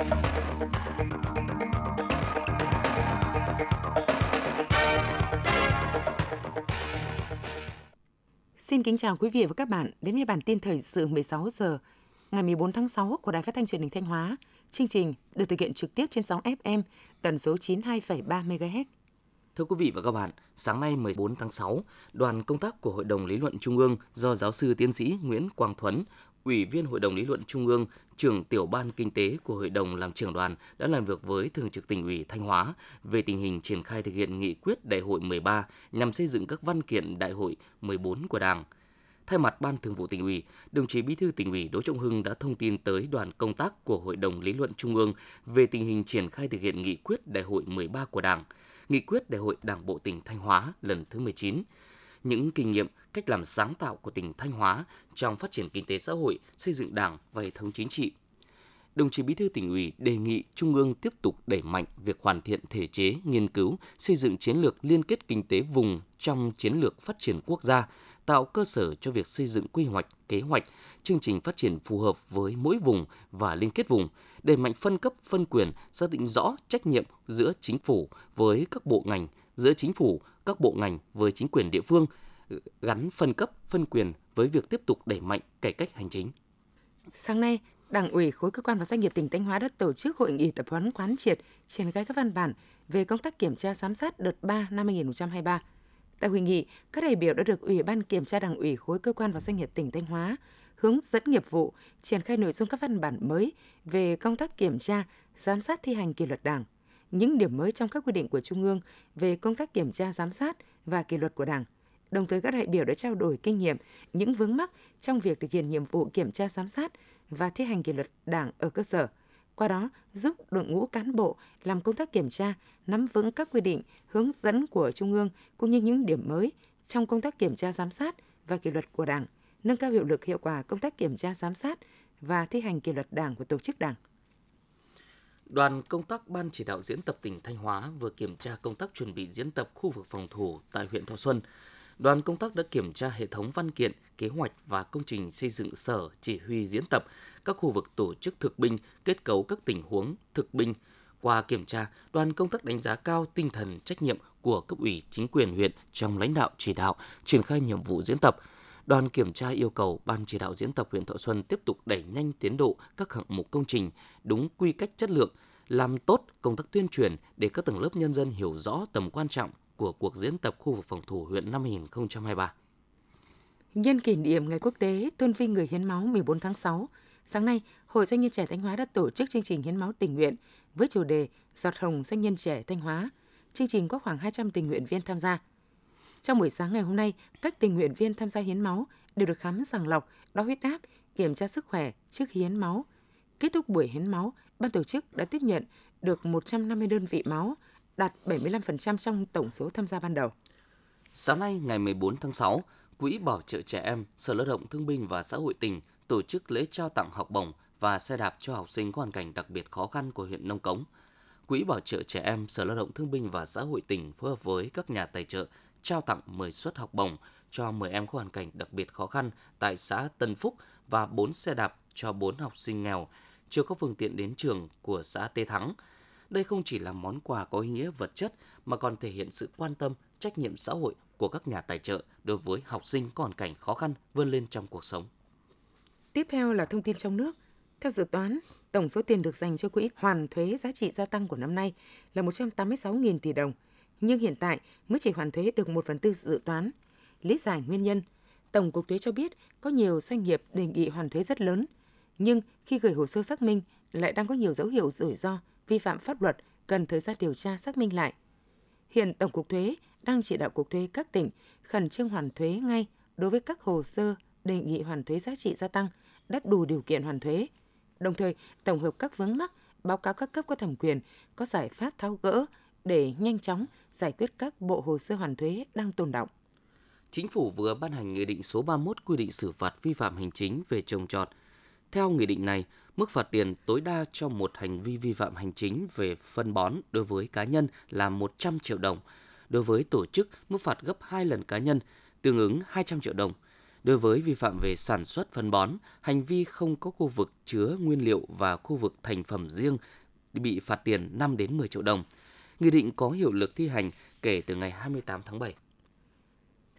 Xin kính chào quý vị và các bạn đến với bản tin thời sự 16 giờ ngày 14 tháng 6 của Đài Phát thanh Truyền hình Thanh Hóa. Chương trình được thực hiện trực tiếp trên sóng FM tần số 92,3 MHz. Thưa quý vị và các bạn, sáng nay 14 tháng 6, đoàn công tác của Hội đồng Lý luận Trung ương do giáo sư tiến sĩ Nguyễn Quang Thuấn, Ủy viên Hội đồng Lý luận Trung ương, trưởng tiểu ban kinh tế của Hội đồng làm trưởng đoàn đã làm việc với Thường trực tỉnh ủy Thanh Hóa về tình hình triển khai thực hiện nghị quyết Đại hội 13 nhằm xây dựng các văn kiện Đại hội 14 của Đảng. Thay mặt Ban Thường vụ tỉnh ủy, đồng chí Bí thư tỉnh ủy Đỗ Trọng Hưng đã thông tin tới đoàn công tác của Hội đồng Lý luận Trung ương về tình hình triển khai thực hiện nghị quyết Đại hội 13 của Đảng, nghị quyết Đại hội Đảng bộ tỉnh Thanh Hóa lần thứ 19, những kinh nghiệm, cách làm sáng tạo của tỉnh Thanh Hóa trong phát triển kinh tế xã hội, xây dựng Đảng và hệ thống chính trị. Đồng chí Bí thư tỉnh ủy đề nghị Trung ương tiếp tục đẩy mạnh việc hoàn thiện thể chế, nghiên cứu, xây dựng chiến lược liên kết kinh tế vùng trong chiến lược phát triển quốc gia, tạo cơ sở cho việc xây dựng quy hoạch, kế hoạch, chương trình phát triển phù hợp với mỗi vùng và liên kết vùng, đẩy mạnh phân cấp, phân quyền, xác định rõ trách nhiệm giữa chính phủ với các bộ ngành, giữa chính phủ, các bộ ngành với chính quyền địa phương, gắn phân cấp, phân quyền với việc tiếp tục đẩy mạnh cải cách hành chính. Sáng nay, Đảng ủy khối cơ quan và doanh nghiệp tỉnh Thanh Hóa đã tổ chức hội nghị tập huấn quán triệt triển khai các văn bản về công tác kiểm tra giám sát đợt 3 năm 2023. Tại hội nghị, các đại biểu đã được Ủy ban kiểm tra Đảng ủy khối cơ quan và doanh nghiệp tỉnh Thanh Hóa hướng dẫn nghiệp vụ triển khai nội dung các văn bản mới về công tác kiểm tra, giám sát thi hành kỷ luật Đảng, những điểm mới trong các quy định của Trung ương về công tác kiểm tra giám sát và kỷ luật của Đảng. Đồng thời các đại biểu đã trao đổi kinh nghiệm, những vướng mắc trong việc thực hiện nhiệm vụ kiểm tra giám sát và thi hành kỷ luật Đảng ở cơ sở. Qua đó, giúp đội ngũ cán bộ làm công tác kiểm tra, nắm vững các quy định, hướng dẫn của Trung ương cũng như những điểm mới trong công tác kiểm tra giám sát và kỷ luật của Đảng, nâng cao hiệu lực hiệu quả công tác kiểm tra giám sát và thi hành kỷ luật Đảng của tổ chức Đảng. Đoàn công tác Ban chỉ đạo diễn tập tỉnh Thanh Hóa vừa kiểm tra công tác chuẩn bị diễn tập khu vực phòng thủ tại huyện Thọ Xuân. Đoàn công tác đã kiểm tra hệ thống văn kiện, kế hoạch và công trình xây dựng sở chỉ huy diễn tập, các khu vực tổ chức thực binh, kết cấu các tình huống thực binh. Qua kiểm tra, đoàn công tác đánh giá cao tinh thần trách nhiệm của cấp ủy chính quyền huyện trong lãnh đạo chỉ đạo, triển khai nhiệm vụ diễn tập. Đoàn kiểm tra yêu cầu Ban chỉ đạo diễn tập huyện Thọ Xuân tiếp tục đẩy nhanh tiến độ các hạng mục công trình đúng quy cách chất lượng, làm tốt công tác tuyên truyền để các tầng lớp nhân dân hiểu rõ tầm quan trọng của cuộc diễn tập khu vực phòng thủ huyện năm 2023. Nhân kỷ niệm Ngày Quốc tế tôn vinh người hiến máu 14 tháng 6, sáng nay, Hội Doanh nhân trẻ Thanh Hóa đã tổ chức chương trình hiến máu tình nguyện với chủ đề Giọt hồng doanh nhân trẻ Thanh Hóa. Chương trình có khoảng 200 tình nguyện viên tham gia. Trong buổi sáng ngày hôm nay, các tình nguyện viên tham gia hiến máu đều được khám sàng lọc, đo huyết áp, kiểm tra sức khỏe trước hiến máu. Kết thúc buổi hiến máu, ban tổ chức đã tiếp nhận được 150 đơn vị máu, đạt 75% trong tổng số tham gia ban đầu. Sáng nay ngày 14 tháng 6, Quỹ Bảo trợ Trẻ Em, Sở Lao động Thương binh và Xã hội tỉnh tổ chức lễ trao tặng học bổng và xe đạp cho học sinh có hoàn cảnh đặc biệt khó khăn của huyện Nông Cống. Quỹ Bảo trợ Trẻ Em, Sở Lao động Thương binh và Xã hội tỉnh phối hợp với các nhà tài trợ trao tặng 10 suất học bổng cho 10 em có hoàn cảnh đặc biệt khó khăn tại xã Tân Phúc và 4 xe đạp cho 4 học sinh nghèo chưa có phương tiện đến trường của xã Tê Thắng. Đây không chỉ là món quà có ý nghĩa vật chất mà còn thể hiện sự quan tâm, trách nhiệm xã hội của các nhà tài trợ đối với học sinh có hoàn cảnh khó khăn vươn lên trong cuộc sống. Tiếp theo là thông tin trong nước. Theo dự toán, tổng số tiền được dành cho quỹ hoàn thuế giá trị gia tăng của năm nay là 186.000 tỷ đồng, nhưng hiện tại mới chỉ hoàn thuế được 1 phần tư dự toán. Lý giải nguyên nhân, Tổng cục thuế cho biết có nhiều doanh nghiệp đề nghị hoàn thuế rất lớn, nhưng khi gửi hồ sơ xác minh lại đang có nhiều dấu hiệu rủi ro vi phạm pháp luật cần thời gian điều tra xác minh lại. Hiện Tổng cục Thuế đang chỉ đạo Cục Thuế các tỉnh khẩn trương hoàn thuế ngay đối với các hồ sơ đề nghị hoàn thuế giá trị gia tăng đã đủ điều kiện hoàn thuế. Đồng thời, tổng hợp các vướng mắc, báo cáo các cấp có thẩm quyền có giải pháp tháo gỡ để nhanh chóng giải quyết các bộ hồ sơ hoàn thuế đang tồn động. Chính phủ vừa ban hành Nghị định số 31 quy định xử phạt vi phạm hành chính về trồng trọt. Theo nghị định này, Mức phạt tiền tối đa cho một hành vi vi phạm hành chính về phân bón đối với cá nhân là 100 triệu đồng. Đối với tổ chức, mức phạt gấp 2 lần cá nhân, tương ứng 200 triệu đồng. Đối với vi phạm về sản xuất phân bón, hành vi không có khu vực chứa nguyên liệu và khu vực thành phẩm riêng bị phạt tiền 5 đến 10 triệu đồng. Nghị định có hiệu lực thi hành kể từ ngày 28 tháng 7.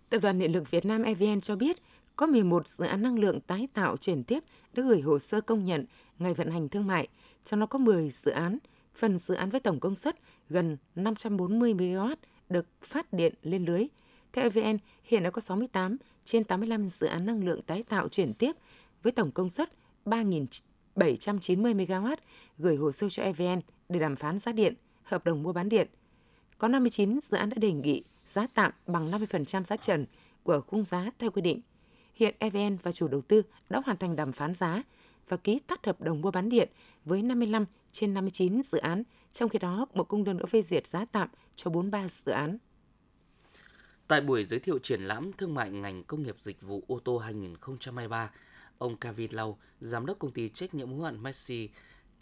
Tập đoàn Điện lực Việt Nam EVN cho biết có 11 dự án năng lượng tái tạo chuyển tiếp đã gửi hồ sơ công nhận ngày vận hành thương mại, trong đó có 10 dự án, phần dự án với tổng công suất gần 540 MW được phát điện lên lưới. Theo EVN, hiện đã có 68 trên 85 dự án năng lượng tái tạo chuyển tiếp với tổng công suất 3.790 MW gửi hồ sơ cho EVN để đàm phán giá điện, hợp đồng mua bán điện. Có 59 dự án đã đề nghị giá tạm bằng 50% giá trần của khung giá theo quy định. Hiện EVN và chủ đầu tư đã hoàn thành đàm phán giá và ký tắt hợp đồng mua bán điện với 55 trên 59 dự án, trong khi đó Bộ Công Thương đã phê duyệt giá tạm cho 43 dự án. Tại buổi giới thiệu triển lãm thương mại ngành công nghiệp dịch vụ ô tô 2023, ông Kevin Lau, giám đốc công ty trách nhiệm hữu hạn Messi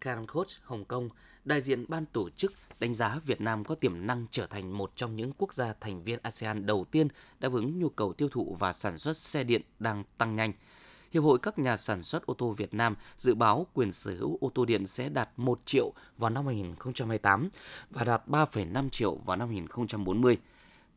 Cancos Hồng Kông, đại diện ban tổ chức đánh giá Việt Nam có tiềm năng trở thành một trong những quốc gia thành viên ASEAN đầu tiên đáp ứng nhu cầu tiêu thụ và sản xuất xe điện đang tăng nhanh. Hiệp hội các nhà sản xuất ô tô Việt Nam dự báo quyền sở hữu ô tô điện sẽ đạt 1 triệu vào năm 2028 và đạt 3,5 triệu vào năm 2040.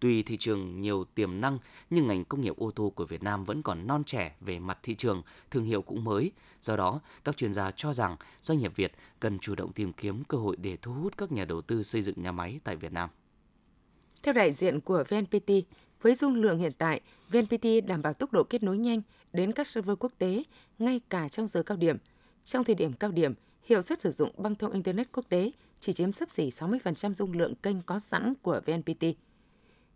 Tuy thị trường nhiều tiềm năng, nhưng ngành công nghiệp ô tô của Việt Nam vẫn còn non trẻ về mặt thị trường, thương hiệu cũng mới. Do đó, các chuyên gia cho rằng doanh nghiệp Việt cần chủ động tìm kiếm cơ hội để thu hút các nhà đầu tư xây dựng nhà máy tại Việt Nam. Theo đại diện của VNPT, với dung lượng hiện tại, VNPT đảm bảo tốc độ kết nối nhanh đến các server quốc tế ngay cả trong giờ cao điểm. Trong thời điểm cao điểm, hiệu suất sử dụng băng thông Internet quốc tế chỉ chiếm sấp xỉ 60% dung lượng kênh có sẵn của VNPT.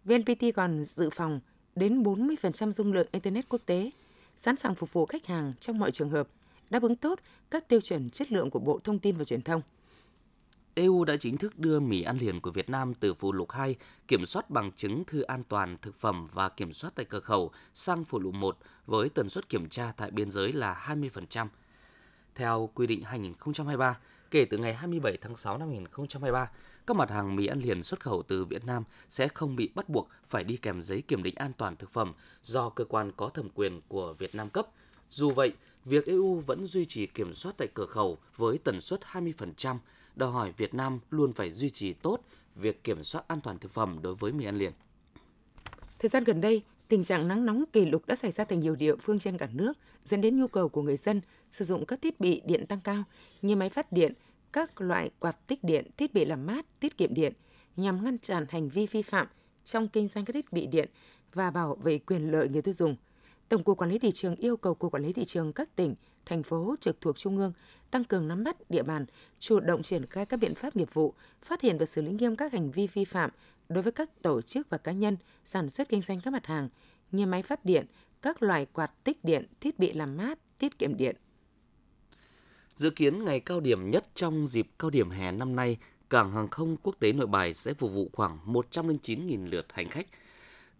VNPT còn dự phòng đến 40% dung lượng Internet quốc tế, sẵn sàng phục vụ khách hàng trong mọi trường hợp, đáp ứng tốt các tiêu chuẩn chất lượng của Bộ Thông tin và Truyền thông. EU đã chính thức đưa mì ăn liền của Việt Nam từ phụ lục 2 kiểm soát bằng chứng thư an toàn thực phẩm và kiểm soát tại cửa khẩu sang phụ lục 1 với tần suất kiểm tra tại biên giới là 20%. Theo quy định 2023, kể từ ngày 27 tháng 6 năm 2023, các mặt hàng mì ăn liền xuất khẩu từ Việt Nam sẽ không bị bắt buộc phải đi kèm giấy kiểm định an toàn thực phẩm do cơ quan có thẩm quyền của Việt Nam cấp. Dù vậy, việc EU vẫn duy trì kiểm soát tại cửa khẩu với tần suất 20%, đòi hỏi Việt Nam luôn phải duy trì tốt việc kiểm soát an toàn thực phẩm đối với mì ăn liền. Thời gian gần đây, tình trạng nắng nóng kỷ lục đã xảy ra tại nhiều địa phương trên cả nước, dẫn đến nhu cầu của người dân sử dụng các thiết bị điện tăng cao như máy phát điện, các loại quạt tích điện, thiết bị làm mát, tiết kiệm điện nhằm ngăn chặn hành vi vi phạm trong kinh doanh các thiết bị điện và bảo vệ quyền lợi người tiêu dùng. Tổng cục Quản lý thị trường yêu cầu Cục Quản lý thị trường các tỉnh, thành phố trực thuộc Trung ương tăng cường nắm bắt địa bàn, chủ động triển khai các biện pháp nghiệp vụ, phát hiện và xử lý nghiêm các hành vi vi phạm đối với các tổ chức và cá nhân sản xuất kinh doanh các mặt hàng như máy phát điện, các loại quạt tích điện, thiết bị làm mát, tiết kiệm điện. Dự kiến ngày cao điểm nhất trong dịp cao điểm hè năm nay, cảng hàng không quốc tế Nội Bài sẽ phục vụ khoảng 109.000 lượt hành khách.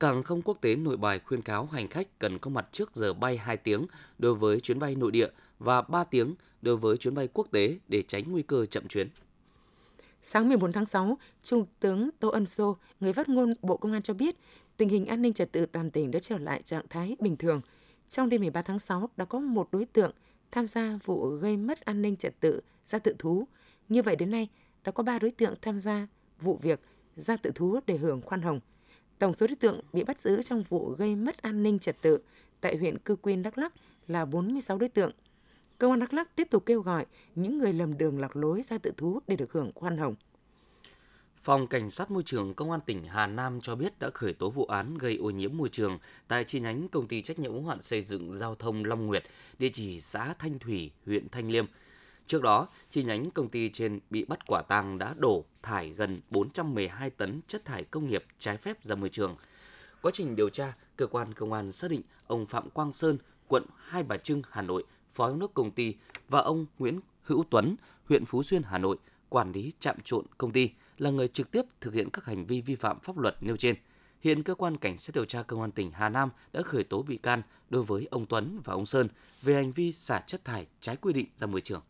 Cảng hàng không quốc tế Nội Bài khuyên cáo hành khách cần có mặt trước giờ bay 2 tiếng đối với chuyến bay nội địa và 3 tiếng đối với chuyến bay quốc tế để tránh nguy cơ chậm chuyến. Sáng 14 tháng 6, Trung tướng Tô Ân Sô, người phát ngôn Bộ Công an cho biết, tình hình an ninh trật tự toàn tỉnh đã trở lại trạng thái bình thường. Trong đêm 13 tháng 6 đã có một đối tượng tham gia vụ gây mất an ninh trật tự ra tự thú. Như vậy đến nay, đã có 3 đối tượng tham gia vụ việc ra tự thú để hưởng khoan hồng. Tổng số đối tượng bị bắt giữ trong vụ gây mất an ninh trật tự tại huyện Cư Quyên, Đắk Lắk là 46 đối tượng. Công an Đắk Lắk tiếp tục kêu gọi những người lầm đường lạc lối ra tự thú để được hưởng khoan hồng. Phòng Cảnh sát Môi trường Công an tỉnh Hà Nam cho biết đã khởi tố vụ án gây ô nhiễm môi trường tại chi nhánh công ty trách nhiệm hữu hạn xây dựng giao thông Long Nguyệt, địa chỉ xã Thanh Thủy, huyện Thanh Liêm. Trước đó, chi nhánh công ty trên bị bắt quả tang đã đổ thải gần 412 tấn chất thải công nghiệp trái phép ra môi trường. Quá trình điều tra, cơ quan công an xác định ông Phạm Quang Sơn, quận Hai Bà Trưng, Hà Nội, phó giám đốc công ty và ông Nguyễn Hữu Tuấn, huyện Phú Xuyên, Hà Nội, quản lý trạm trộn công ty là người trực tiếp thực hiện các hành vi vi phạm pháp luật nêu trên. Hiện cơ quan cảnh sát điều tra công an tỉnh Hà Nam đã khởi tố bị can đối với ông Tuấn và ông Sơn về hành vi xả chất thải trái quy định ra môi trường.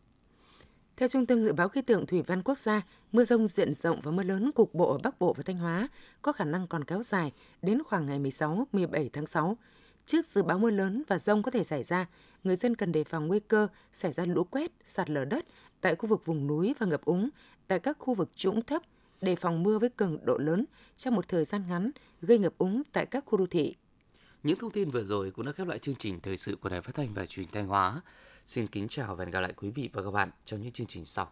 Theo Trung tâm Dự báo Khí tượng Thủy văn Quốc gia, mưa rông diện rộng và mưa lớn cục bộ ở Bắc Bộ và Thanh Hóa có khả năng còn kéo dài đến khoảng ngày 16-17 tháng 6. Trước dự báo mưa lớn và rông có thể xảy ra, người dân cần đề phòng nguy cơ xảy ra lũ quét, sạt lở đất tại khu vực vùng núi và ngập úng tại các khu vực trũng thấp, đề phòng mưa với cường độ lớn trong một thời gian ngắn, gây ngập úng tại các khu đô thị. Những thông tin vừa rồi cũng đã khép lại chương trình thời sự của Đài Phát thanh và Truyền hình Thanh Hóa. Xin kính chào và hẹn gặp lại quý vị và các bạn trong những chương trình sau.